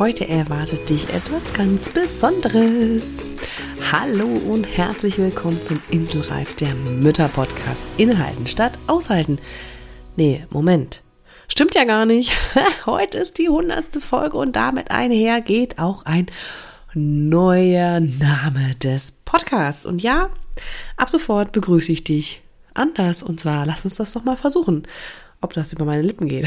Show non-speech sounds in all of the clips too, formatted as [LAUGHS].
Heute erwartet dich etwas ganz Besonderes. Hallo und herzlich willkommen zum Inselreif der Mütter-Podcast. Inhalten statt aushalten. Nee, Moment. Stimmt ja gar nicht. [LAUGHS] Heute ist die hundertste Folge und damit einher geht auch ein neuer Name des Podcasts. Und ja, ab sofort begrüße ich dich anders. Und zwar, lass uns das doch mal versuchen, ob das über meine Lippen geht.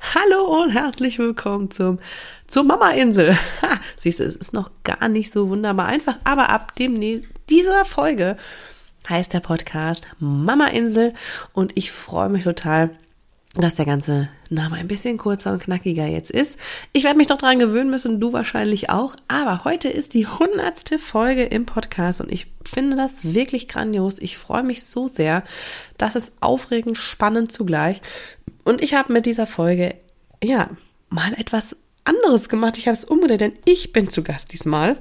Hallo und herzlich willkommen zum, zur Mama-Insel. Siehst du, es ist noch gar nicht so wunderbar einfach, aber ab dem dieser Folge heißt der Podcast Mama-Insel und ich freue mich total, dass der ganze Name ein bisschen kurzer und knackiger jetzt ist. Ich werde mich doch dran gewöhnen müssen, du wahrscheinlich auch. Aber heute ist die hundertste Folge im Podcast und ich finde das wirklich grandios. Ich freue mich so sehr. Das ist aufregend, spannend zugleich. Und ich habe mit dieser Folge, ja, mal etwas anderes gemacht. Ich habe es umgedreht, denn ich bin zu Gast diesmal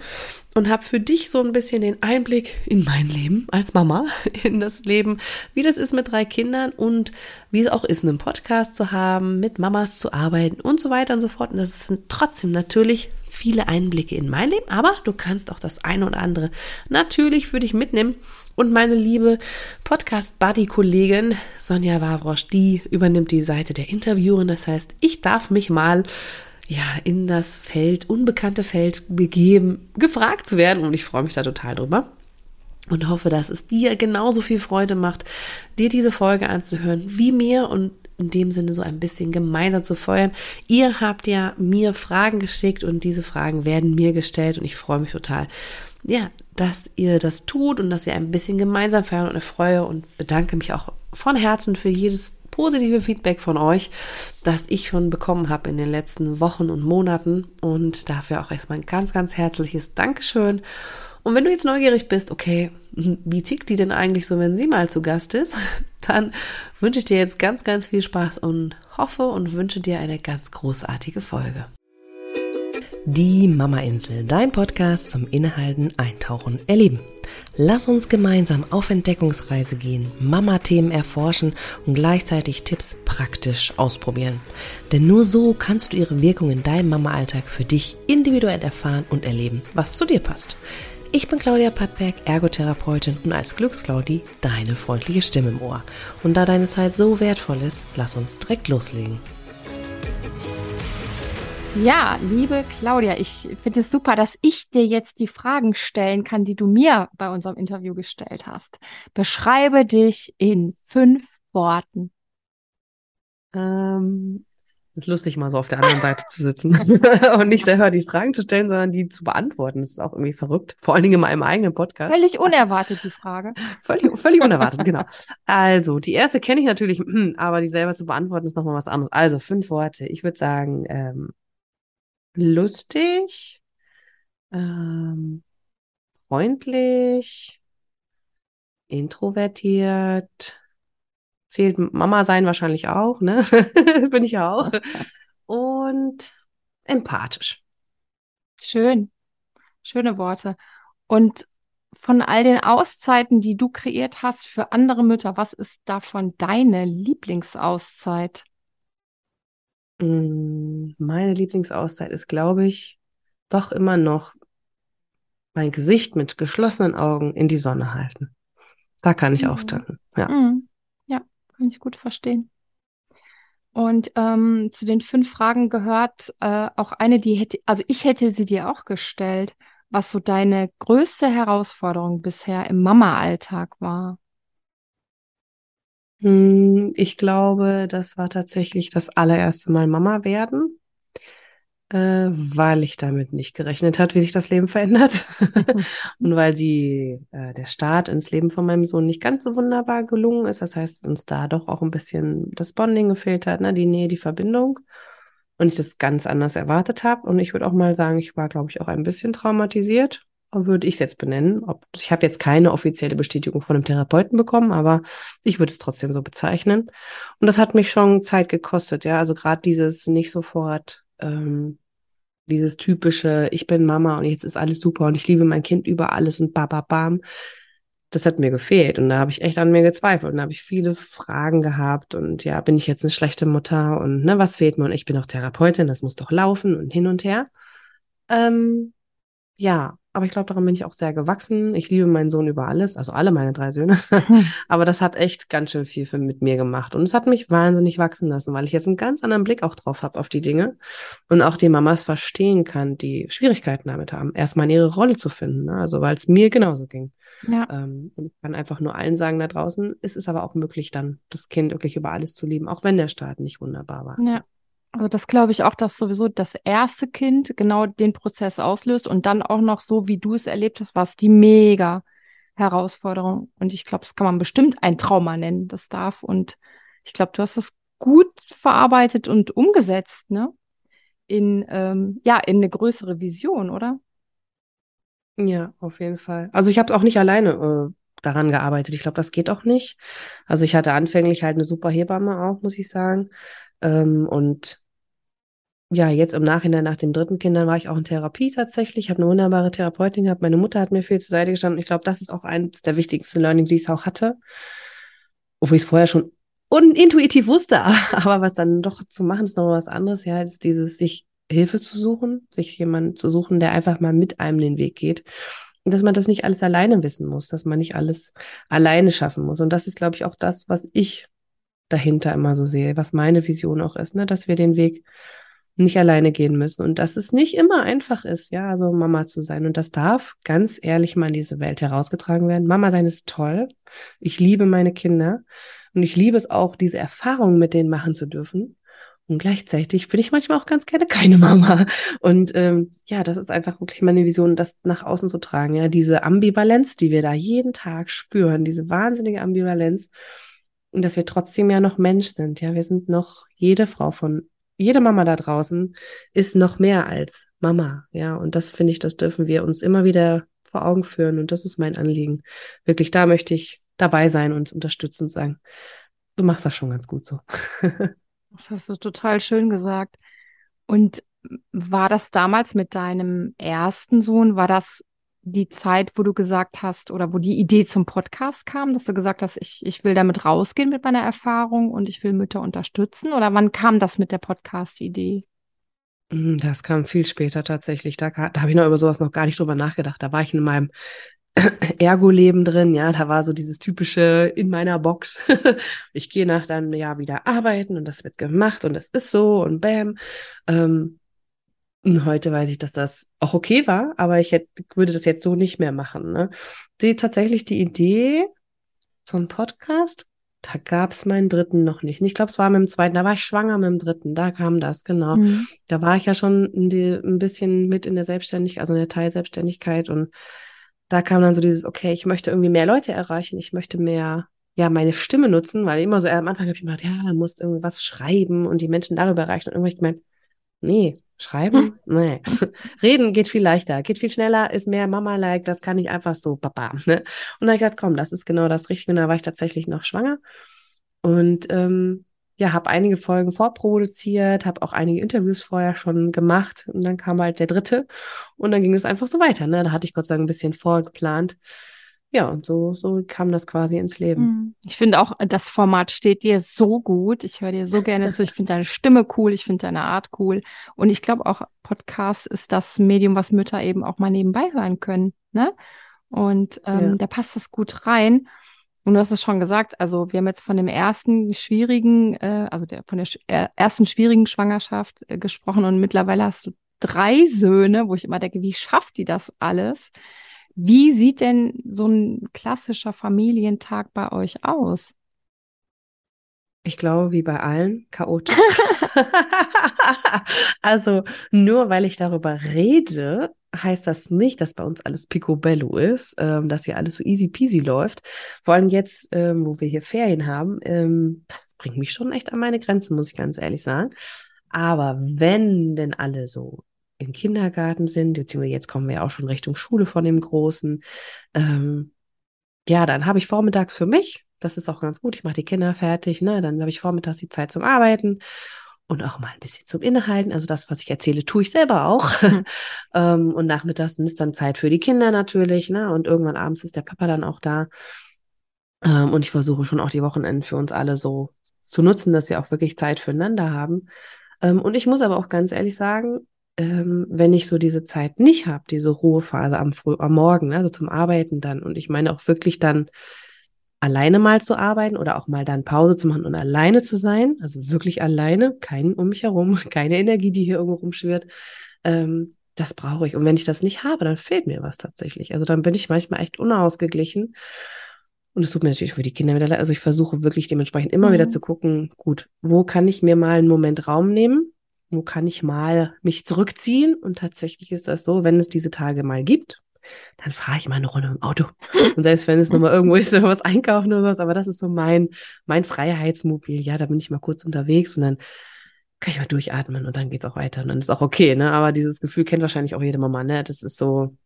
und habe für dich so ein bisschen den Einblick in mein Leben als Mama, [LAUGHS] in das Leben, wie das ist mit drei Kindern und wie es auch ist, einen Podcast zu haben, mit Mamas zu arbeiten und so weiter und so fort. Und das sind trotzdem natürlich viele Einblicke in mein Leben, aber du kannst auch das eine oder andere natürlich für dich mitnehmen. Und meine liebe Podcast-Buddy-Kollegin Sonja Wawrosch, die übernimmt die Seite der Interviewerin. Das heißt, ich darf mich mal ja, in das Feld, unbekannte Feld begeben, gefragt zu werden. Und ich freue mich da total drüber. Und hoffe, dass es dir genauso viel Freude macht, dir diese Folge anzuhören, wie mir und in dem Sinne so ein bisschen gemeinsam zu feuern. Ihr habt ja mir Fragen geschickt und diese Fragen werden mir gestellt und ich freue mich total, ja, dass ihr das tut und dass wir ein bisschen gemeinsam feiern und ich freue und bedanke mich auch von Herzen für jedes positive Feedback von euch, das ich schon bekommen habe in den letzten Wochen und Monaten. Und dafür auch erstmal ein ganz, ganz herzliches Dankeschön. Und wenn du jetzt neugierig bist, okay, [LAUGHS] wie tickt die denn eigentlich so, wenn sie mal zu Gast ist, [LAUGHS] dann wünsche ich dir jetzt ganz, ganz viel Spaß und hoffe und wünsche dir eine ganz großartige Folge. Die Mama Insel, dein Podcast zum Inhalten, Eintauchen, Erleben. Lass uns gemeinsam auf Entdeckungsreise gehen, Mama-Themen erforschen und gleichzeitig Tipps praktisch ausprobieren. Denn nur so kannst du ihre Wirkung in deinem Mama-Alltag für dich individuell erfahren und erleben, was zu dir passt. Ich bin Claudia Pattberg, Ergotherapeutin und als Glücksclaudi deine freundliche Stimme im Ohr. Und da deine Zeit so wertvoll ist, lass uns direkt loslegen. Ja, liebe Claudia, ich finde es super, dass ich dir jetzt die Fragen stellen kann, die du mir bei unserem Interview gestellt hast. Beschreibe dich in fünf Worten. Ähm, ist lustig, mal so auf der anderen Seite zu sitzen [LAUGHS] und nicht selber die Fragen zu stellen, sondern die zu beantworten. Das ist auch irgendwie verrückt. Vor allen Dingen in meinem eigenen Podcast. Völlig unerwartet, die Frage. [LAUGHS] völlig, völlig unerwartet, genau. Also, die erste kenne ich natürlich, aber die selber zu beantworten ist nochmal was anderes. Also, fünf Worte. Ich würde sagen, ähm, lustig, ähm, freundlich, introvertiert, zählt Mama sein wahrscheinlich auch, ne? [LAUGHS] Bin ich auch. Und empathisch. Schön. Schöne Worte. Und von all den Auszeiten, die du kreiert hast für andere Mütter, was ist davon deine Lieblingsauszeit? Mm, meine Lieblingsauszeit ist, glaube ich, doch immer noch mein Gesicht mit geschlossenen Augen in die Sonne halten. Da kann ich mhm. auftanken. Ja. Mhm. ja, kann ich gut verstehen. Und ähm, zu den fünf Fragen gehört äh, auch eine, die hätte, also ich hätte sie dir auch gestellt, was so deine größte Herausforderung bisher im Mama-Alltag war. Hm, ich glaube, das war tatsächlich das allererste Mal Mama werden, äh, weil ich damit nicht gerechnet hat, wie sich das Leben verändert [LAUGHS] [LAUGHS] und weil die, äh, der Start ins Leben von meinem Sohn nicht ganz so wunderbar gelungen ist. Das heißt, uns da doch auch ein bisschen das Bonding gefehlt hat, ne? die Nähe, die Verbindung und ich das ganz anders erwartet habe. Und ich würde auch mal sagen, ich war, glaube ich, auch ein bisschen traumatisiert würde ich es jetzt benennen. Ob, ich habe jetzt keine offizielle Bestätigung von einem Therapeuten bekommen, aber ich würde es trotzdem so bezeichnen. Und das hat mich schon Zeit gekostet, ja. Also gerade dieses nicht sofort, ähm, dieses typische, ich bin Mama und jetzt ist alles super und ich liebe mein Kind über alles und bababam. Das hat mir gefehlt und da habe ich echt an mir gezweifelt und da habe ich viele Fragen gehabt und ja, bin ich jetzt eine schlechte Mutter und ne, was fehlt mir und ich bin auch Therapeutin, das muss doch laufen und hin und her. Ähm, ja, aber ich glaube, daran bin ich auch sehr gewachsen. Ich liebe meinen Sohn über alles, also alle meine drei Söhne. [LAUGHS] aber das hat echt ganz schön viel für, mit mir gemacht. Und es hat mich wahnsinnig wachsen lassen, weil ich jetzt einen ganz anderen Blick auch drauf habe auf die Dinge und auch die Mamas verstehen kann, die Schwierigkeiten damit haben, erstmal in ihre Rolle zu finden. Ne? Also weil es mir genauso ging. Ja. Ähm, und ich kann einfach nur allen sagen da draußen, es ist aber auch möglich, dann das Kind wirklich über alles zu lieben, auch wenn der Start nicht wunderbar war. Ja. Also das glaube ich auch, dass sowieso das erste Kind genau den Prozess auslöst und dann auch noch so, wie du es erlebt hast, war es die mega Herausforderung. Und ich glaube, das kann man bestimmt ein Trauma nennen, das darf. Und ich glaube, du hast das gut verarbeitet und umgesetzt, ne? In, ähm, ja, in eine größere Vision, oder? Ja, auf jeden Fall. Also ich habe auch nicht alleine äh, daran gearbeitet. Ich glaube, das geht auch nicht. Also ich hatte anfänglich halt eine super Hebamme auch, muss ich sagen. Ähm, und ja, jetzt im Nachhinein nach den dritten Kindern war ich auch in Therapie tatsächlich. Ich habe eine wunderbare Therapeutin gehabt. Meine Mutter hat mir viel zur Seite gestanden. Ich glaube, das ist auch eines der wichtigsten Learning, die ich auch hatte. Obwohl ich es vorher schon unintuitiv wusste, [LAUGHS] aber was dann doch zu machen ist noch was anderes. Ja, ist dieses sich Hilfe zu suchen, sich jemanden zu suchen, der einfach mal mit einem den Weg geht. Und dass man das nicht alles alleine wissen muss, dass man nicht alles alleine schaffen muss. Und das ist, glaube ich, auch das, was ich dahinter immer so sehe, was meine Vision auch ist, ne, dass wir den Weg nicht alleine gehen müssen und dass es nicht immer einfach ist, ja, also Mama zu sein. Und das darf ganz ehrlich mal in diese Welt herausgetragen werden. Mama sein ist toll. Ich liebe meine Kinder und ich liebe es auch, diese Erfahrungen mit denen machen zu dürfen. Und gleichzeitig bin ich manchmal auch ganz gerne keine Mama. Und ähm, ja, das ist einfach wirklich meine Vision, das nach außen zu tragen. Ja, diese Ambivalenz, die wir da jeden Tag spüren, diese wahnsinnige Ambivalenz. Und dass wir trotzdem ja noch Mensch sind. Ja, wir sind noch jede Frau von, jede Mama da draußen ist noch mehr als Mama. Ja, und das finde ich, das dürfen wir uns immer wieder vor Augen führen. Und das ist mein Anliegen. Wirklich, da möchte ich dabei sein und unterstützen und sagen, du machst das schon ganz gut so. [LAUGHS] Das hast du total schön gesagt. Und war das damals mit deinem ersten Sohn, war das die Zeit, wo du gesagt hast oder wo die Idee zum Podcast kam, dass du gesagt hast, ich, ich will damit rausgehen mit meiner Erfahrung und ich will Mütter unterstützen? Oder wann kam das mit der Podcast-Idee? Hm, das kam viel später tatsächlich. Da, da habe ich noch über sowas noch gar nicht drüber nachgedacht. Da war ich in meinem [CLEARS THROAT] Ergo-Leben drin, ja, da war so dieses typische in meiner Box. [LAUGHS] ich gehe nach dann ja wieder arbeiten und das wird gemacht und das ist so und bam. Ähm, und heute weiß ich, dass das auch okay war, aber ich hätte, würde das jetzt so nicht mehr machen. Ne? Die tatsächlich die Idee zum Podcast, da gab es meinen dritten noch nicht. Ich glaube, es war mit dem zweiten, da war ich schwanger mit dem dritten, da kam das, genau. Mhm. Da war ich ja schon die, ein bisschen mit in der Selbstständigkeit, also in der Teilselbstständigkeit und da kam dann so dieses, okay, ich möchte irgendwie mehr Leute erreichen, ich möchte mehr, ja, meine Stimme nutzen, weil immer so am Anfang habe ich gedacht, ja, du musst irgendwas schreiben und die Menschen darüber erreichen. Und irgendwann habe ich gemeint, nee, schreiben? Hm. Nee. [LAUGHS] Reden geht viel leichter, geht viel schneller, ist mehr Mama-like, das kann ich einfach so, Papa. Ne? Und dann habe ich gedacht, komm, das ist genau das Richtige. Und da war ich tatsächlich noch schwanger. Und ähm, ja, habe einige Folgen vorproduziert, habe auch einige Interviews vorher schon gemacht und dann kam halt der dritte und dann ging es einfach so weiter. Ne? Da hatte ich Gott sei Dank ein bisschen vorgeplant. Ja, und so, so kam das quasi ins Leben. Hm. Ich finde auch, das Format steht dir so gut. Ich höre dir so gerne zu. Ich finde deine Stimme cool. Ich finde deine Art cool. Und ich glaube auch, Podcast ist das Medium, was Mütter eben auch mal nebenbei hören können. Ne? Und ähm, ja. da passt das gut rein. Und du hast es schon gesagt, also wir haben jetzt von dem ersten schwierigen, äh, also der, von der sch äh, ersten schwierigen Schwangerschaft äh, gesprochen und mittlerweile hast du drei Söhne, wo ich immer denke, wie schafft die das alles? Wie sieht denn so ein klassischer Familientag bei euch aus? Ich glaube, wie bei allen, chaotisch. [LAUGHS] [LAUGHS] also nur weil ich darüber rede, heißt das nicht, dass bei uns alles picobello ist, ähm, dass hier alles so easy peasy läuft. Vor allem jetzt, ähm, wo wir hier Ferien haben, ähm, das bringt mich schon echt an meine Grenzen, muss ich ganz ehrlich sagen. Aber wenn denn alle so im Kindergarten sind, beziehungsweise jetzt kommen wir auch schon Richtung Schule von dem Großen, ähm, ja, dann habe ich vormittags für mich, das ist auch ganz gut, ich mache die Kinder fertig, ne? Dann habe ich vormittags die Zeit zum Arbeiten und auch mal ein bisschen zum Inhalten. Also das, was ich erzähle, tue ich selber auch. Mhm. [LAUGHS] ähm, und nachmittags ist dann Zeit für die Kinder natürlich, ne? Und irgendwann abends ist der Papa dann auch da. Ähm, und ich versuche schon auch die Wochenenden für uns alle so zu nutzen, dass wir auch wirklich Zeit füreinander haben. Ähm, und ich muss aber auch ganz ehrlich sagen, ähm, wenn ich so diese Zeit nicht habe, diese Ruhephase am, Früh am Morgen, also zum Arbeiten dann. Und ich meine auch wirklich dann alleine mal zu arbeiten oder auch mal dann Pause zu machen und alleine zu sein, also wirklich alleine, keinen um mich herum, [LAUGHS] keine Energie, die hier irgendwo rumschwirrt. Ähm, das brauche ich. Und wenn ich das nicht habe, dann fehlt mir was tatsächlich. Also dann bin ich manchmal echt unausgeglichen. Und es tut mir natürlich für die Kinder wieder leid. Also ich versuche wirklich dementsprechend immer mhm. wieder zu gucken, gut, wo kann ich mir mal einen Moment Raum nehmen? Wo kann ich mal mich zurückziehen? Und tatsächlich ist das so, wenn es diese Tage mal gibt, dann fahre ich mal eine Runde im Auto. Und selbst wenn es nochmal irgendwo ist, [LAUGHS] was einkaufen oder was, aber das ist so mein, mein Freiheitsmobil. Ja, da bin ich mal kurz unterwegs und dann kann ich mal durchatmen und dann geht's auch weiter und dann ist auch okay, ne? Aber dieses Gefühl kennt wahrscheinlich auch jede Mama, ne? Das ist so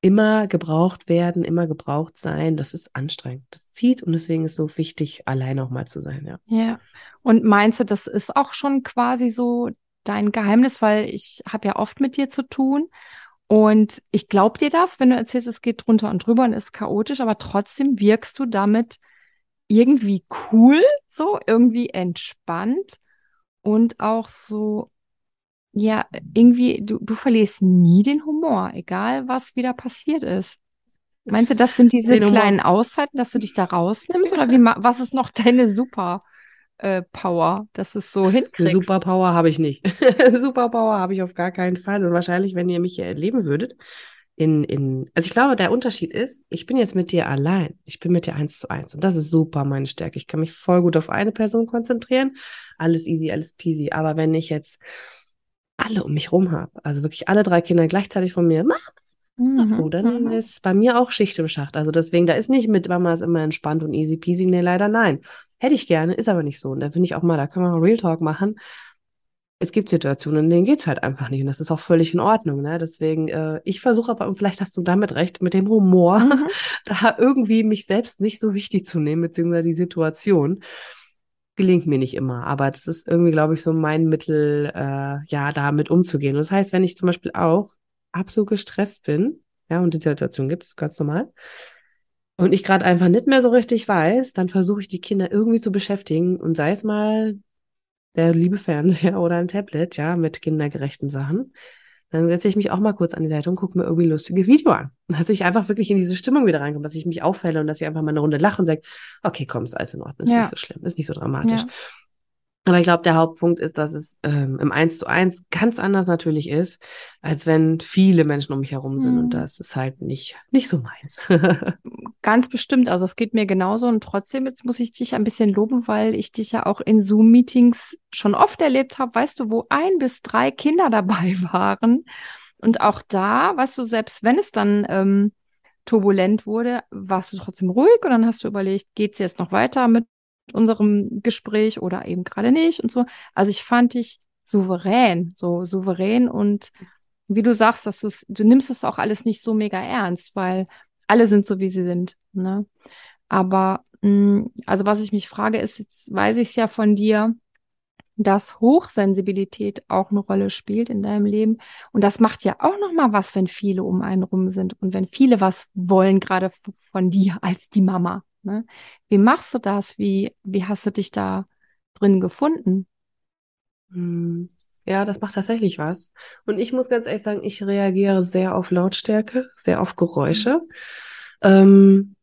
immer gebraucht werden, immer gebraucht sein, das ist anstrengend. Das zieht und deswegen ist so wichtig, allein auch mal zu sein, ja. Ja. Und meinst du, das ist auch schon quasi so dein Geheimnis, weil ich habe ja oft mit dir zu tun und ich glaube dir das, wenn du erzählst, es geht drunter und drüber und ist chaotisch, aber trotzdem wirkst du damit irgendwie cool, so irgendwie entspannt und auch so, ja, irgendwie, du, du verlierst nie den Humor, egal was wieder passiert ist. Meinst du, das sind diese kleinen Auszeiten, dass du dich da rausnimmst? Oder wie, was ist noch deine Super äh, Power, dass es so hinkriegst? Superpower habe ich nicht. [LAUGHS] Superpower habe ich auf gar keinen Fall. Und wahrscheinlich, wenn ihr mich hier erleben würdet, in, in, also ich glaube, der Unterschied ist, ich bin jetzt mit dir allein. Ich bin mit dir eins zu eins. Und das ist super meine Stärke. Ich kann mich voll gut auf eine Person konzentrieren. Alles easy, alles peasy. Aber wenn ich jetzt alle um mich rum habe, also wirklich alle drei Kinder gleichzeitig von mir, mhm, oh, dann mhm. ist bei mir auch Schicht im Schacht. Also deswegen, da ist nicht mit Mama ist immer entspannt und easy peasy. Nee, leider nein. Hätte ich gerne, ist aber nicht so. Und da finde ich auch mal, da können wir Real Talk machen es gibt Situationen, in denen geht es halt einfach nicht. Und das ist auch völlig in Ordnung. Ne? Deswegen, äh, ich versuche aber, und vielleicht hast du damit recht, mit dem Humor, mhm. [LAUGHS] da irgendwie mich selbst nicht so wichtig zu nehmen, beziehungsweise die Situation. Gelingt mir nicht immer, aber das ist irgendwie, glaube ich, so mein Mittel, äh, ja, damit umzugehen. Und das heißt, wenn ich zum Beispiel auch absolut gestresst bin, ja, und die Situation gibt es ganz normal, und ich gerade einfach nicht mehr so richtig weiß, dann versuche ich die Kinder irgendwie zu beschäftigen und sei es mal der liebe Fernseher oder ein Tablet, ja, mit kindergerechten Sachen. Dann setze ich mich auch mal kurz an die Seite und gucke mir irgendwie ein lustiges Video an. [LAUGHS] Dass ich einfach wirklich in diese Stimmung wieder reinkomme, dass ich mich auffälle und dass ich einfach mal eine Runde lache und sage, okay, komm, ist alles in Ordnung, ist ja. nicht so schlimm, ist nicht so dramatisch. Ja. Aber ich glaube, der Hauptpunkt ist, dass es ähm, im Eins zu eins ganz anders natürlich ist, als wenn viele Menschen um mich herum sind. Mhm. Und das ist halt nicht, nicht so meins. [LAUGHS] ganz bestimmt. Also es geht mir genauso. Und trotzdem, jetzt muss ich dich ein bisschen loben, weil ich dich ja auch in Zoom-Meetings schon oft erlebt habe, weißt du, wo ein bis drei Kinder dabei [LAUGHS] waren. Und auch da, weißt du, selbst wenn es dann ähm, turbulent wurde, warst du trotzdem ruhig und dann hast du überlegt, geht es jetzt noch weiter mit unserem Gespräch oder eben gerade nicht und so. Also ich fand dich souverän, so souverän und wie du sagst, dass du nimmst es auch alles nicht so mega ernst, weil alle sind so, wie sie sind. Ne? Aber mh, mm, also was ich mich frage, ist, jetzt weiß ich es ja von dir, dass Hochsensibilität auch eine Rolle spielt in deinem Leben. Und das macht ja auch noch mal was, wenn viele um einen rum sind und wenn viele was wollen, gerade von dir als die Mama. Ne? Wie machst du das? Wie, wie hast du dich da drin gefunden? Hm. Ja, das macht tatsächlich was. Und ich muss ganz ehrlich sagen, ich reagiere sehr auf Lautstärke, sehr auf Geräusche. Ähm,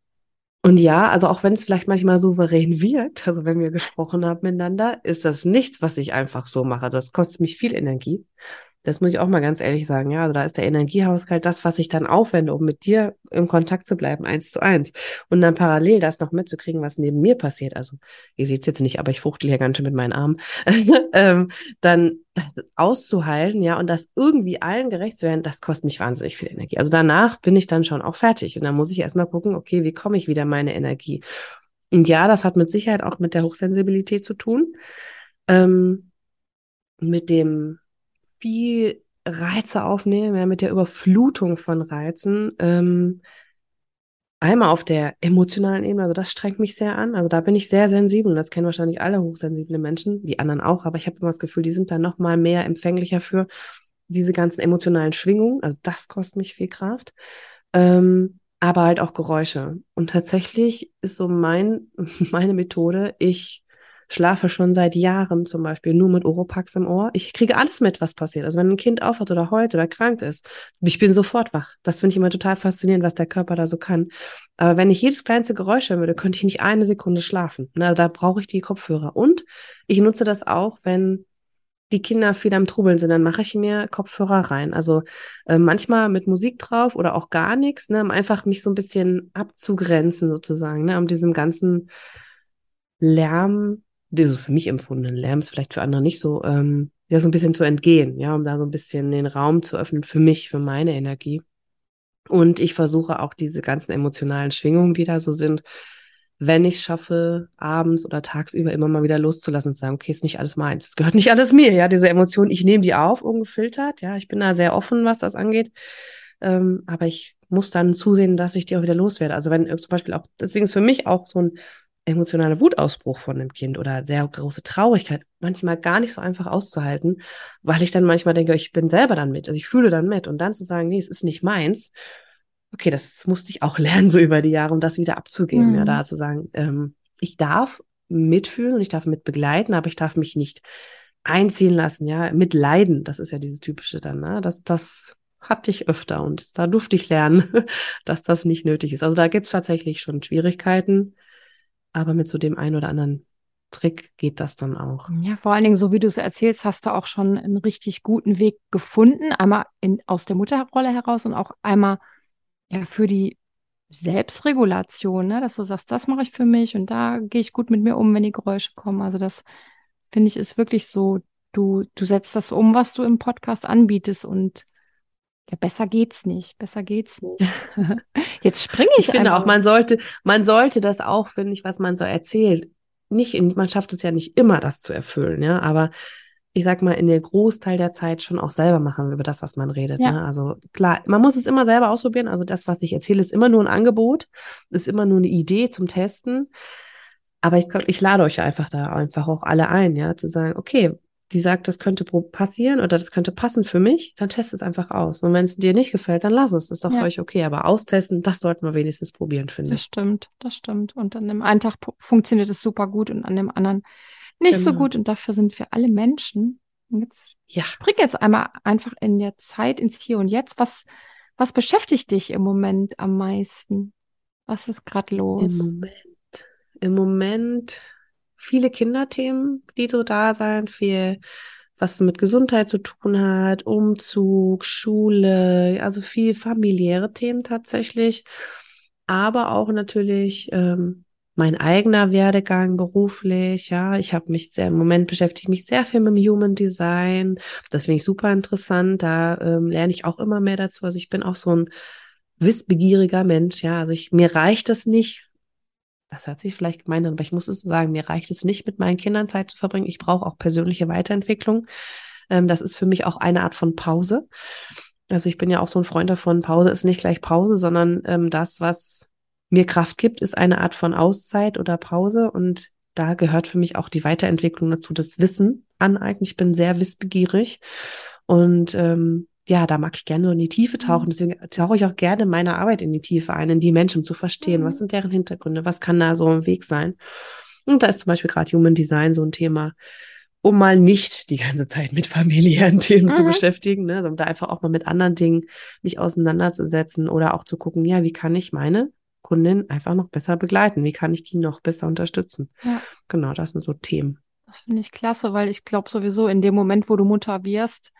und ja, also auch wenn es vielleicht manchmal souverän wirkt, also wenn wir gesprochen haben miteinander, ist das nichts, was ich einfach so mache. Das kostet mich viel Energie. Das muss ich auch mal ganz ehrlich sagen. Ja, also da ist der Energiehaushalt das, was ich dann aufwende, um mit dir im Kontakt zu bleiben, eins zu eins. Und dann parallel das noch mitzukriegen, was neben mir passiert. Also, ihr seht es jetzt nicht, aber ich fuchtel hier ganz schön mit meinen Armen. [LAUGHS] ähm, dann auszuhalten, ja, und das irgendwie allen gerecht zu werden, das kostet mich wahnsinnig viel Energie. Also danach bin ich dann schon auch fertig. Und dann muss ich erstmal gucken, okay, wie komme ich wieder meine Energie? Und ja, das hat mit Sicherheit auch mit der Hochsensibilität zu tun. Ähm, mit dem viel Reize aufnehmen, ja, mit der Überflutung von Reizen. Ähm, einmal auf der emotionalen Ebene, also das strengt mich sehr an. Also da bin ich sehr sensibel und das kennen wahrscheinlich alle hochsensible Menschen, die anderen auch, aber ich habe immer das Gefühl, die sind da noch mal mehr empfänglicher für diese ganzen emotionalen Schwingungen. Also das kostet mich viel Kraft. Ähm, aber halt auch Geräusche. Und tatsächlich ist so mein, [LAUGHS] meine Methode, ich schlafe schon seit Jahren zum Beispiel nur mit Oropax im Ohr. Ich kriege alles mit, was passiert. Also wenn ein Kind aufhört oder heult oder krank ist, ich bin sofort wach. Das finde ich immer total faszinierend, was der Körper da so kann. Aber wenn ich jedes kleinste Geräusch hören würde, könnte ich nicht eine Sekunde schlafen. Na, da brauche ich die Kopfhörer. Und ich nutze das auch, wenn die Kinder viel am Trubeln sind, dann mache ich mir Kopfhörer rein. Also äh, manchmal mit Musik drauf oder auch gar nichts, ne, um einfach mich so ein bisschen abzugrenzen sozusagen, ne, um diesem ganzen Lärm, so für mich empfundenen Lärm ist vielleicht für andere nicht so, ähm, ja, so ein bisschen zu entgehen, ja, um da so ein bisschen den Raum zu öffnen für mich, für meine Energie. Und ich versuche auch diese ganzen emotionalen Schwingungen, die da so sind, wenn ich es schaffe, abends oder tagsüber immer mal wieder loszulassen und zu sagen, okay, ist nicht alles meins, es gehört nicht alles mir, ja, diese Emotionen, ich nehme die auf, ungefiltert, ja, ich bin da sehr offen, was das angeht, ähm, aber ich muss dann zusehen, dass ich die auch wieder loswerde. Also wenn zum Beispiel auch, deswegen ist für mich auch so ein emotionaler Wutausbruch von einem Kind oder sehr große Traurigkeit manchmal gar nicht so einfach auszuhalten, weil ich dann manchmal denke, ich bin selber dann mit, also ich fühle dann mit und dann zu sagen, nee, es ist nicht meins, okay, das musste ich auch [LAUGHS] lernen, so über die Jahre, um das wieder abzugeben, mhm. ja, da zu sagen, ähm, ich darf mitfühlen und ich darf mit begleiten, aber ich darf mich nicht einziehen lassen, ja, mitleiden, das ist ja dieses typische dann, ne? Das, das hatte ich öfter und da durfte ich lernen, [LAUGHS] dass das nicht nötig ist. Also da gibt's tatsächlich schon Schwierigkeiten, aber mit so dem einen oder anderen Trick geht das dann auch. Ja, vor allen Dingen, so wie du es erzählst, hast du auch schon einen richtig guten Weg gefunden. Einmal in, aus der Mutterrolle heraus und auch einmal ja, für die Selbstregulation, ne? dass du sagst, das mache ich für mich und da gehe ich gut mit mir um, wenn die Geräusche kommen. Also das finde ich ist wirklich so, du, du setzt das um, was du im Podcast anbietest und ja, besser geht's nicht, besser geht's nicht. [LAUGHS] Jetzt springe ich. Ich finde auch, man sollte, man sollte das auch, finde ich, was man so erzählt. Nicht, man schafft es ja nicht immer, das zu erfüllen, ja, aber ich sag mal, in der Großteil der Zeit schon auch selber machen über das, was man redet. Ja. Ne? Also klar, man muss es immer selber ausprobieren. Also das, was ich erzähle, ist immer nur ein Angebot, ist immer nur eine Idee zum Testen. Aber ich, ich lade euch einfach da einfach auch alle ein, ja, zu sagen, okay, die sagt, das könnte passieren oder das könnte passen für mich, dann test es einfach aus. Und wenn es dir nicht gefällt, dann lass es. Das ist doch ja. für euch okay. Aber austesten, das sollten wir wenigstens probieren, finde ich. Das stimmt, das stimmt. Und an dem einen Tag funktioniert es super gut und an dem anderen nicht genau. so gut und dafür sind wir alle Menschen. Und jetzt ja. spring jetzt einmal einfach in der Zeit ins Hier und Jetzt. Was, was beschäftigt dich im Moment am meisten? Was ist gerade los? Im Moment, im Moment viele Kinderthemen, die so da sind, viel, was mit Gesundheit zu tun hat, Umzug, Schule, also viel familiäre Themen tatsächlich, aber auch natürlich ähm, mein eigener Werdegang beruflich, ja, ich habe mich sehr, im Moment beschäftige mich sehr viel mit dem Human Design. Das finde ich super interessant. Da ähm, lerne ich auch immer mehr dazu. Also ich bin auch so ein wissbegieriger Mensch, ja. Also ich, mir reicht es nicht, das hört sich vielleicht gemein an, aber ich muss es so sagen, mir reicht es nicht, mit meinen Kindern Zeit zu verbringen. Ich brauche auch persönliche Weiterentwicklung. Ähm, das ist für mich auch eine Art von Pause. Also ich bin ja auch so ein Freund davon, Pause ist nicht gleich Pause, sondern ähm, das, was mir Kraft gibt, ist eine Art von Auszeit oder Pause und da gehört für mich auch die Weiterentwicklung dazu, das Wissen aneignen. Ich bin sehr wissbegierig und ähm, ja, da mag ich gerne so in die Tiefe tauchen. Mhm. Deswegen tauche ich auch gerne in meine Arbeit in die Tiefe ein, in die Menschen zu verstehen. Mhm. Was sind deren Hintergründe? Was kann da so ein Weg sein? Und da ist zum Beispiel gerade Human Design so ein Thema, um mal nicht die ganze Zeit mit familiären [LAUGHS] Themen mhm. zu beschäftigen, ne, sondern da einfach auch mal mit anderen Dingen mich auseinanderzusetzen oder auch zu gucken, ja, wie kann ich meine Kundin einfach noch besser begleiten? Wie kann ich die noch besser unterstützen? Ja. Genau, das sind so Themen. Das finde ich klasse, weil ich glaube sowieso in dem Moment, wo du Mutter wirst,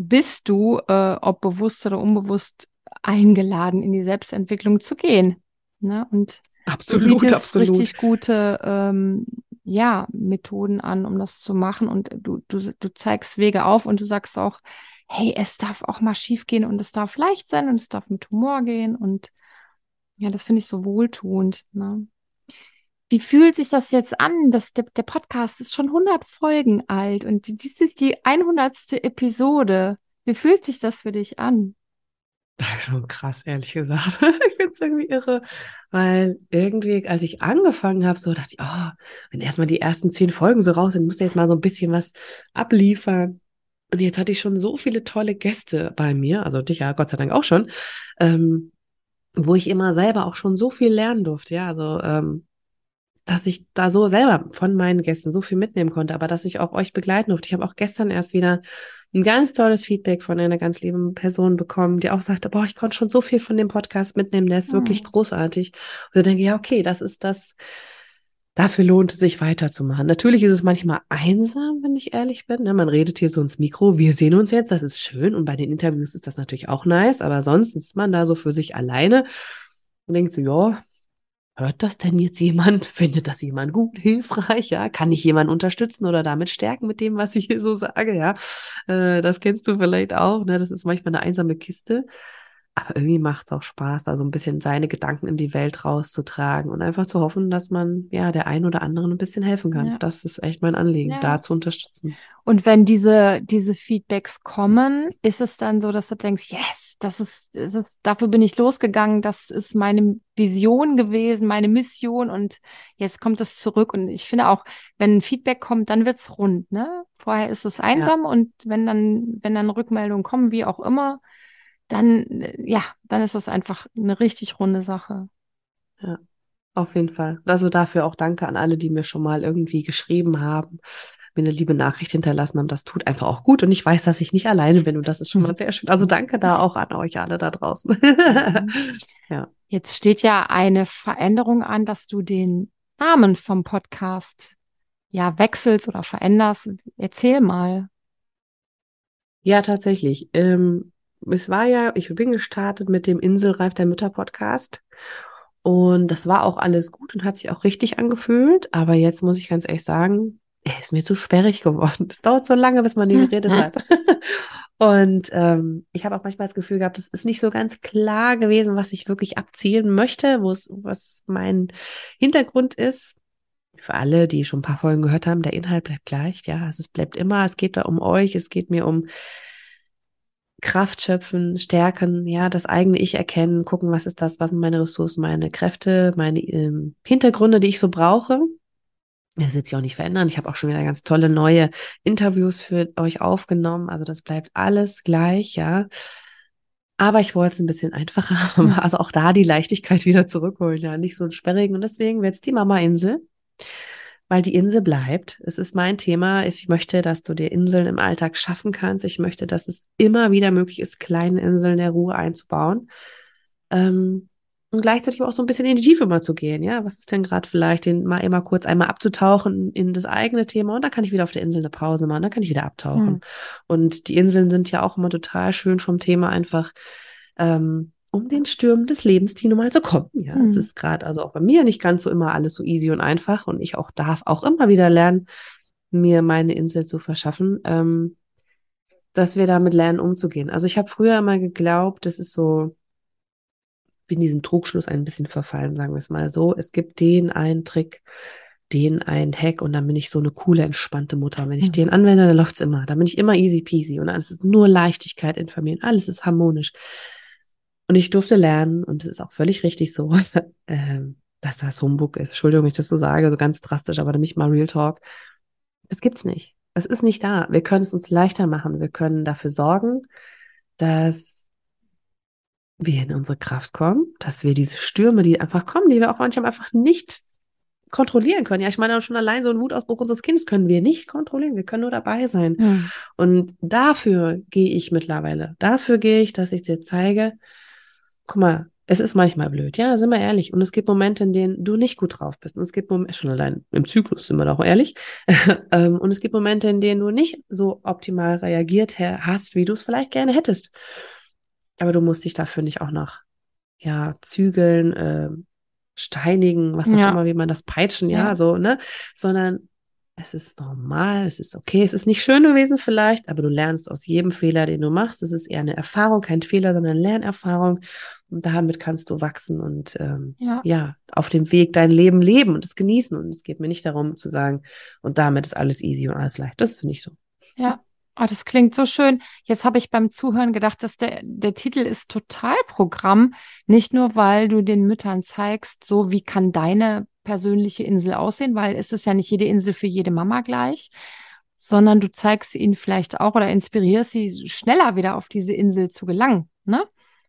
bist du, äh, ob bewusst oder unbewusst, eingeladen, in die Selbstentwicklung zu gehen. Ne? Und absolut, du absolut. richtig gute ähm, ja, Methoden an, um das zu machen. Und du, du, du zeigst Wege auf und du sagst auch, hey, es darf auch mal schief gehen und es darf leicht sein und es darf mit Humor gehen und ja, das finde ich so wohltuend. Ne? Wie fühlt sich das jetzt an? dass der, der Podcast ist schon 100 Folgen alt und dies ist die 100. Episode. Wie fühlt sich das für dich an? [LAUGHS] Das schon krass, ehrlich gesagt. [LAUGHS] ich finde es irgendwie irre, weil irgendwie, als ich angefangen habe, so dachte ich, oh, wenn erstmal die ersten zehn Folgen so raus sind, muss jetzt mal so ein bisschen was abliefern. Und jetzt hatte ich schon so viele tolle Gäste bei mir, also dich ja Gott sei Dank auch schon. Ähm, wo ich immer selber auch schon so viel lernen durfte. Ja, also ähm, dass ich da so selber von meinen Gästen so viel mitnehmen konnte, aber dass ich auch euch begleiten durfte. Ich habe auch gestern erst wieder ein ganz tolles Feedback von einer ganz lieben Person bekommen, die auch sagte, boah, ich konnte schon so viel von dem Podcast mitnehmen, der ist mhm. wirklich großartig. Und ich denke, ja, okay, das ist das, dafür lohnt es sich weiterzumachen. Natürlich ist es manchmal einsam, wenn ich ehrlich bin. Ne? Man redet hier so ins Mikro, wir sehen uns jetzt, das ist schön. Und bei den Interviews ist das natürlich auch nice, aber sonst ist man da so für sich alleine und denkt so, ja, hört das denn jetzt jemand? [LAUGHS] Findet das jemand gut, hilfreich? Ja, kann ich jemanden unterstützen oder damit stärken mit dem, was ich hier so sage? Ja, äh, das kennst du vielleicht auch. Ne? Das ist manchmal eine einsame Kiste. Aber irgendwie macht es auch Spaß, da so ein bisschen seine Gedanken in die Welt rauszutragen und einfach zu hoffen, dass man ja der einen oder anderen ein bisschen helfen kann. Ja. Das ist echt mein Anliegen, ja. da zu unterstützen. Und wenn diese, diese Feedbacks kommen, ist es dann so, dass du denkst, yes, das ist, das ist, dafür bin ich losgegangen, das ist meine Vision gewesen, meine Mission und jetzt kommt es zurück. Und ich finde auch, wenn ein Feedback kommt, dann wird es rund, ne? Vorher ist es einsam ja. und wenn dann, wenn dann Rückmeldungen kommen, wie auch immer, dann, ja, dann ist das einfach eine richtig runde Sache. Ja, auf jeden Fall. Also dafür auch danke an alle, die mir schon mal irgendwie geschrieben haben, mir eine liebe Nachricht hinterlassen haben. Das tut einfach auch gut. Und ich weiß, dass ich nicht alleine bin. Und das ist schon mal [LAUGHS] sehr schön. Also danke da auch an euch alle da draußen. [LAUGHS] ja. Jetzt steht ja eine Veränderung an, dass du den Namen vom Podcast ja wechselst oder veränderst. Erzähl mal. Ja, tatsächlich. Ähm, es war ja, ich bin gestartet mit dem Inselreif der Mütter Podcast. Und das war auch alles gut und hat sich auch richtig angefühlt. Aber jetzt muss ich ganz ehrlich sagen, er ist mir zu sperrig geworden. Es dauert so lange, bis man den geredet hat. [LAUGHS] und ähm, ich habe auch manchmal das Gefühl gehabt, es ist nicht so ganz klar gewesen, was ich wirklich abzielen möchte, wo es, was mein Hintergrund ist. Für alle, die schon ein paar Folgen gehört haben, der Inhalt bleibt gleich. Ja, also es bleibt immer, es geht da um euch, es geht mir um Kraft schöpfen, stärken, ja, das eigene Ich erkennen, gucken, was ist das, was sind meine Ressourcen, meine Kräfte, meine ähm, Hintergründe, die ich so brauche. Das wird sich auch nicht verändern. Ich habe auch schon wieder ganz tolle neue Interviews für euch aufgenommen. Also das bleibt alles gleich, ja. Aber ich wollte es ein bisschen einfacher, hm. also auch da die Leichtigkeit wieder zurückholen, ja, nicht so ein sperrigen. Und deswegen wird es die Mama-Insel weil die Insel bleibt. Es ist mein Thema. Ich möchte, dass du dir Inseln im Alltag schaffen kannst. Ich möchte, dass es immer wieder möglich ist, kleine Inseln der Ruhe einzubauen. Ähm, und gleichzeitig auch so ein bisschen in die Tiefe mal zu gehen. Ja, was ist denn gerade vielleicht, den mal immer kurz einmal abzutauchen in das eigene Thema und da kann ich wieder auf der Insel eine Pause machen, da kann ich wieder abtauchen. Mhm. Und die Inseln sind ja auch immer total schön vom Thema einfach ähm, um den Stürmen des Lebens, die nun mal so kommen. Ja, mhm. es ist gerade also auch bei mir nicht ganz so immer alles so easy und einfach und ich auch darf auch immer wieder lernen, mir meine Insel zu verschaffen, ähm, dass wir damit lernen, umzugehen. Also ich habe früher immer geglaubt, das ist so, bin diesem Trugschluss ein bisschen verfallen, sagen wir es mal so. Es gibt den einen Trick, den einen Hack und dann bin ich so eine coole, entspannte Mutter. Wenn ich mhm. den anwende, dann läuft's immer. Dann bin ich immer easy peasy und dann ist es nur Leichtigkeit in Familien. Alles ist harmonisch. Und ich durfte lernen, und es ist auch völlig richtig so, [LAUGHS] ähm, dass das Humbug ist. Entschuldigung, wenn ich das so sage, so ganz drastisch, aber nicht mal Real Talk. Es gibt's nicht. Es ist nicht da. Wir können es uns leichter machen. Wir können dafür sorgen, dass wir in unsere Kraft kommen, dass wir diese Stürme, die einfach kommen, die wir auch manchmal einfach nicht kontrollieren können. Ja, ich meine, schon allein so einen Wutausbruch unseres Kindes können wir nicht kontrollieren. Wir können nur dabei sein. Mhm. Und dafür gehe ich mittlerweile. Dafür gehe ich, dass ich dir zeige, guck mal, es ist manchmal blöd, ja, sind wir ehrlich. Und es gibt Momente, in denen du nicht gut drauf bist. Und es gibt Momente, schon allein im Zyklus sind wir doch ehrlich. [LAUGHS] Ähm, und es gibt Momente, in denen du nicht so optimal reagiert hast, wie du es vielleicht gerne hättest. Aber du musst dich dafür nicht auch noch, ja, zügeln, äh, steinigen, was auch ja. immer, wie man das peitschen, ja, ja, so, ne? Sondern es ist normal, es ist okay, es ist nicht schön gewesen vielleicht, aber du lernst aus jedem Fehler, den du machst. Es ist eher eine Erfahrung, kein Fehler, sondern Lernerfahrung. Und damit kannst du wachsen und ähm, ja. ja. auf dem Weg dein Leben leben und es genießen. Und es geht mir nicht darum zu sagen, und damit ist alles easy und alles leicht. Das ist nicht so. Ja. Oh, das klingt so schön. Jetzt habe ich beim Zuhören gedacht, dass der, der Titel ist Totalprogramm. Nicht nur, weil du den Müttern zeigst, so wie kann deine persönliche Insel aussehen, weil es ist ja nicht jede Insel für jede Mama gleich, sondern du zeigst ihnen vielleicht auch oder inspirierst sie schneller wieder auf diese Insel zu gelangen, ne?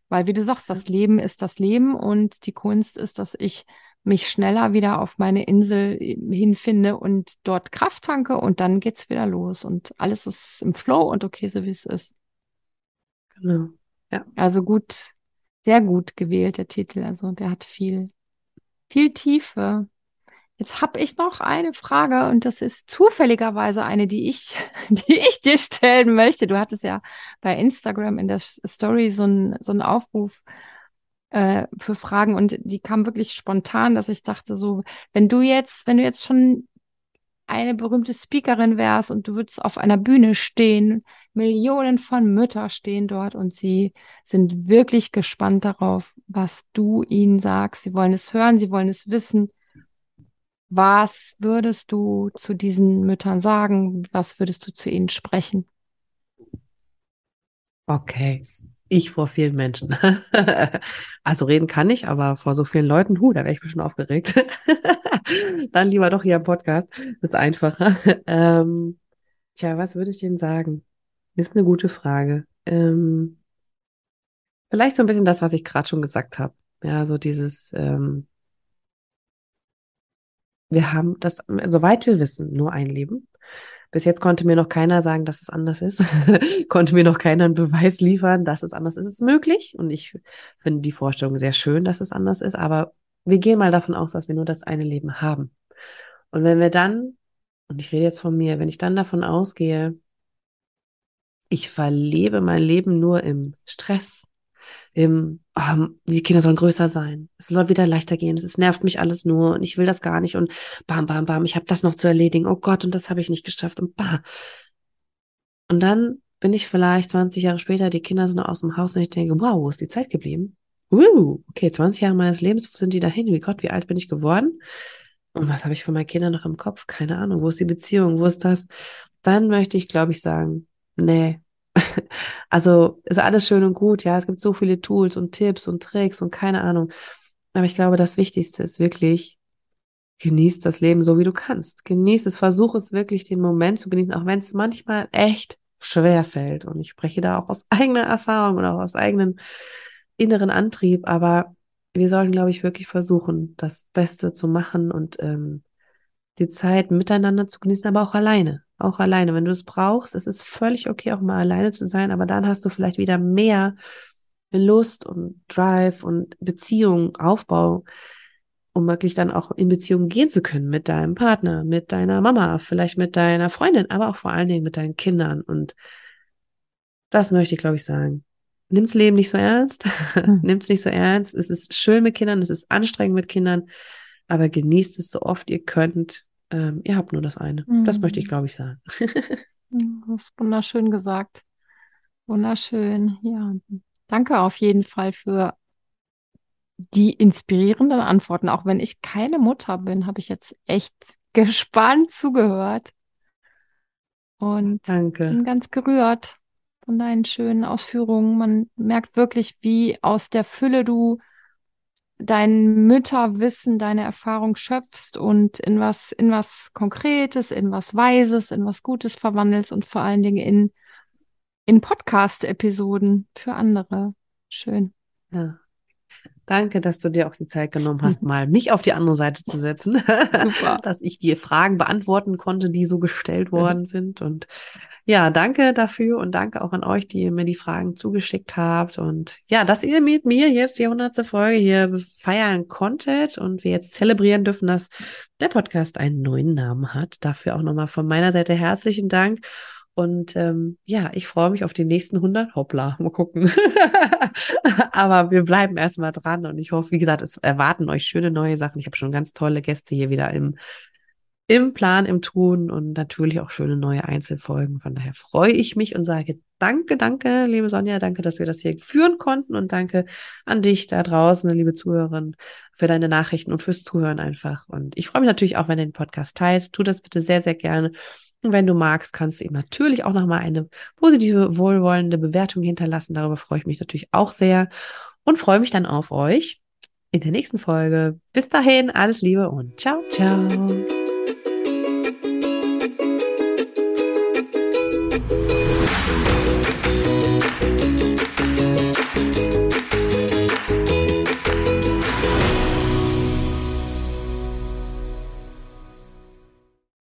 Weil wie du sagst, das Leben ist das Leben und die Kunst ist, dass ich mich schneller wieder auf meine Insel hinfinde und dort Kraft tanke und dann geht's wieder los und alles ist im Flow und okay, so wie es ist. Genau. Ja. Also gut, sehr gut gewählt, der Titel. Also der hat viel, viel Tiefe. Jetzt habe ich noch eine Frage und das ist zufälligerweise eine, die ich, [LAUGHS] die ich dir stellen möchte. Du hattest ja bei Instagram in der Story so einen so einen Aufruf äh, für Fragen und die kam wirklich spontan, dass ich dachte so, wenn du jetzt, wenn du jetzt schon eine berühmte Speakerin wärst und du würdest auf einer Bühne stehen, Millionen von Mütter stehen dort und sie sind wirklich gespannt darauf, was du ihnen sagst. Sie wollen es hören, sie wollen es wissen. Was würdest du zu diesen Müttern sagen? Was würdest du zu ihnen sprechen? Okay, ich vor vielen Menschen. [LAUGHS] also reden kann ich, aber vor so vielen Leuten, hu, da wäre ich schon aufgeregt. [LAUGHS] Dann lieber doch hier im Podcast, das ist einfacher. [LAUGHS] Ähm, tja, was würde ich Ihnen sagen? Ist eine gute Frage. Ähm, vielleicht so ein bisschen das, was ich gerade schon gesagt habe. Ja, so dieses, ähm, wir haben das, soweit wir wissen, nur ein Leben. Bis jetzt konnte mir noch keiner sagen, dass es anders ist. [LAUGHS] konnte mir noch keiner einen Beweis liefern, dass es anders ist. Es ist möglich. Und ich finde die Vorstellung sehr schön, dass es anders ist. Aber wir gehen mal davon aus, dass wir nur das eine Leben haben. Und wenn wir dann, und ich rede jetzt von mir, wenn ich dann davon ausgehe, ich verlebe mein Leben nur im Stress, oh, die Kinder sollen größer sein, es soll wieder leichter gehen, es nervt mich alles nur und ich will das gar nicht und bam, bam, bam, ich habe das noch zu erledigen, oh Gott, und das habe ich nicht geschafft und bam. Und dann bin ich vielleicht 20 Jahre später, die Kinder sind aus dem Haus und ich denke, wow, wo ist die Zeit geblieben? Uh, okay, 20 Jahre meines Lebens, sind die dahin? Wie Gott, wie alt bin ich geworden? Und was habe ich von meinen Kindern noch im Kopf? Keine Ahnung. Wo ist die Beziehung? Wo ist das? Dann möchte ich, glaube ich, sagen, nee, [LAUGHS] also ist alles schön und gut, ja, es gibt so viele Tools und Tipps und Tricks und keine Ahnung. Aber ich glaube, das Wichtigste ist wirklich, genieß das Leben so, wie du kannst. Genieß es, versuch es wirklich, den Moment zu genießen, auch wenn es manchmal echt schwer fällt. Und ich spreche da auch aus [LAUGHS] eigener Erfahrung und auch aus eigenem inneren Antrieb. Aber wir sollten, glaube ich, wirklich versuchen, das Beste zu machen und ähm, die Zeit miteinander zu genießen, aber auch alleine. Auch alleine. Wenn du es brauchst, es ist völlig okay, auch mal alleine zu sein, aber dann hast du vielleicht wieder mehr Lust und Drive und Beziehung, Aufbau, um wirklich dann auch in Beziehung gehen zu können mit deinem Partner, mit deiner Mama, vielleicht mit deiner Freundin, aber auch vor allen Dingen mit deinen Kindern. Und das möchte ich, glaube ich, sagen. Nimm's Leben nicht so ernst. Hm. [LAUGHS] Nimm's nicht so ernst. Es ist schön mit Kindern, es ist anstrengend mit Kindern, aber genießt es so oft ihr könnt ähm, ihr habt nur das eine. Mhm. Das möchte ich, mhm. glaube ich, sagen. [LAUGHS] das ist wunderschön gesagt. Wunderschön. Ja, danke auf jeden Fall für die inspirierenden Antworten. Auch wenn ich keine Mutter bin, habe ich jetzt echt [LAUGHS] gespannt zugehört. Und danke. bin ganz gerührt von deinen schönen Ausführungen. Man merkt wirklich, wie aus der Fülle du dein Mütterwissen, deine Erfahrung schöpfst und in was, in was Konkretes, in was Weises, in was Gutes verwandelst und vor allen Dingen in, in Podcast-Episoden für andere. Schön. Ja. Danke, dass du dir auch die Zeit genommen hast, [LAUGHS] mal mich auf die andere Seite zu setzen. Super. [LAUGHS] dass ich dir Fragen beantworten konnte, die so gestellt [LAUGHS] worden sind. Und ja, danke dafür und danke auch an euch, die mir die Fragen zugeschickt habt. Und ja, dass ihr mit mir jetzt die hundertste Folge hier feiern konntet und wir jetzt zelebrieren dürfen, dass der Podcast einen neuen Namen hat. Dafür auch nochmal von meiner Seite herzlichen Dank. Und ähm, ja, ich freue mich auf die nächsten 100. Hoppla, [LAUGHS] mal gucken. [LAUGHS] Aber wir bleiben erstmal dran und ich hoffe, wie gesagt, es erwarten euch schöne neue Sachen. Ich habe schon ganz tolle Gäste hier wieder im im Plan, im Tun und natürlich auch schöne neue Einzelfolgen. Von daher freue ich mich und sage danke, danke, liebe Sonja, danke, dass wir das hier führen konnten und danke an dich da draußen, liebe Zuhörerin, für deine Nachrichten und fürs Zuhören einfach. Und ich freue mich natürlich auch, wenn du den Podcast teilst. Tu das bitte sehr, sehr gerne. Und wenn du magst, kannst du ihm natürlich auch nochmal eine positive, wohlwollende Bewertung hinterlassen. Darüber freue ich mich natürlich auch sehr und freue mich dann auf euch in der nächsten Folge. Bis dahin, alles Liebe und ciao, ciao.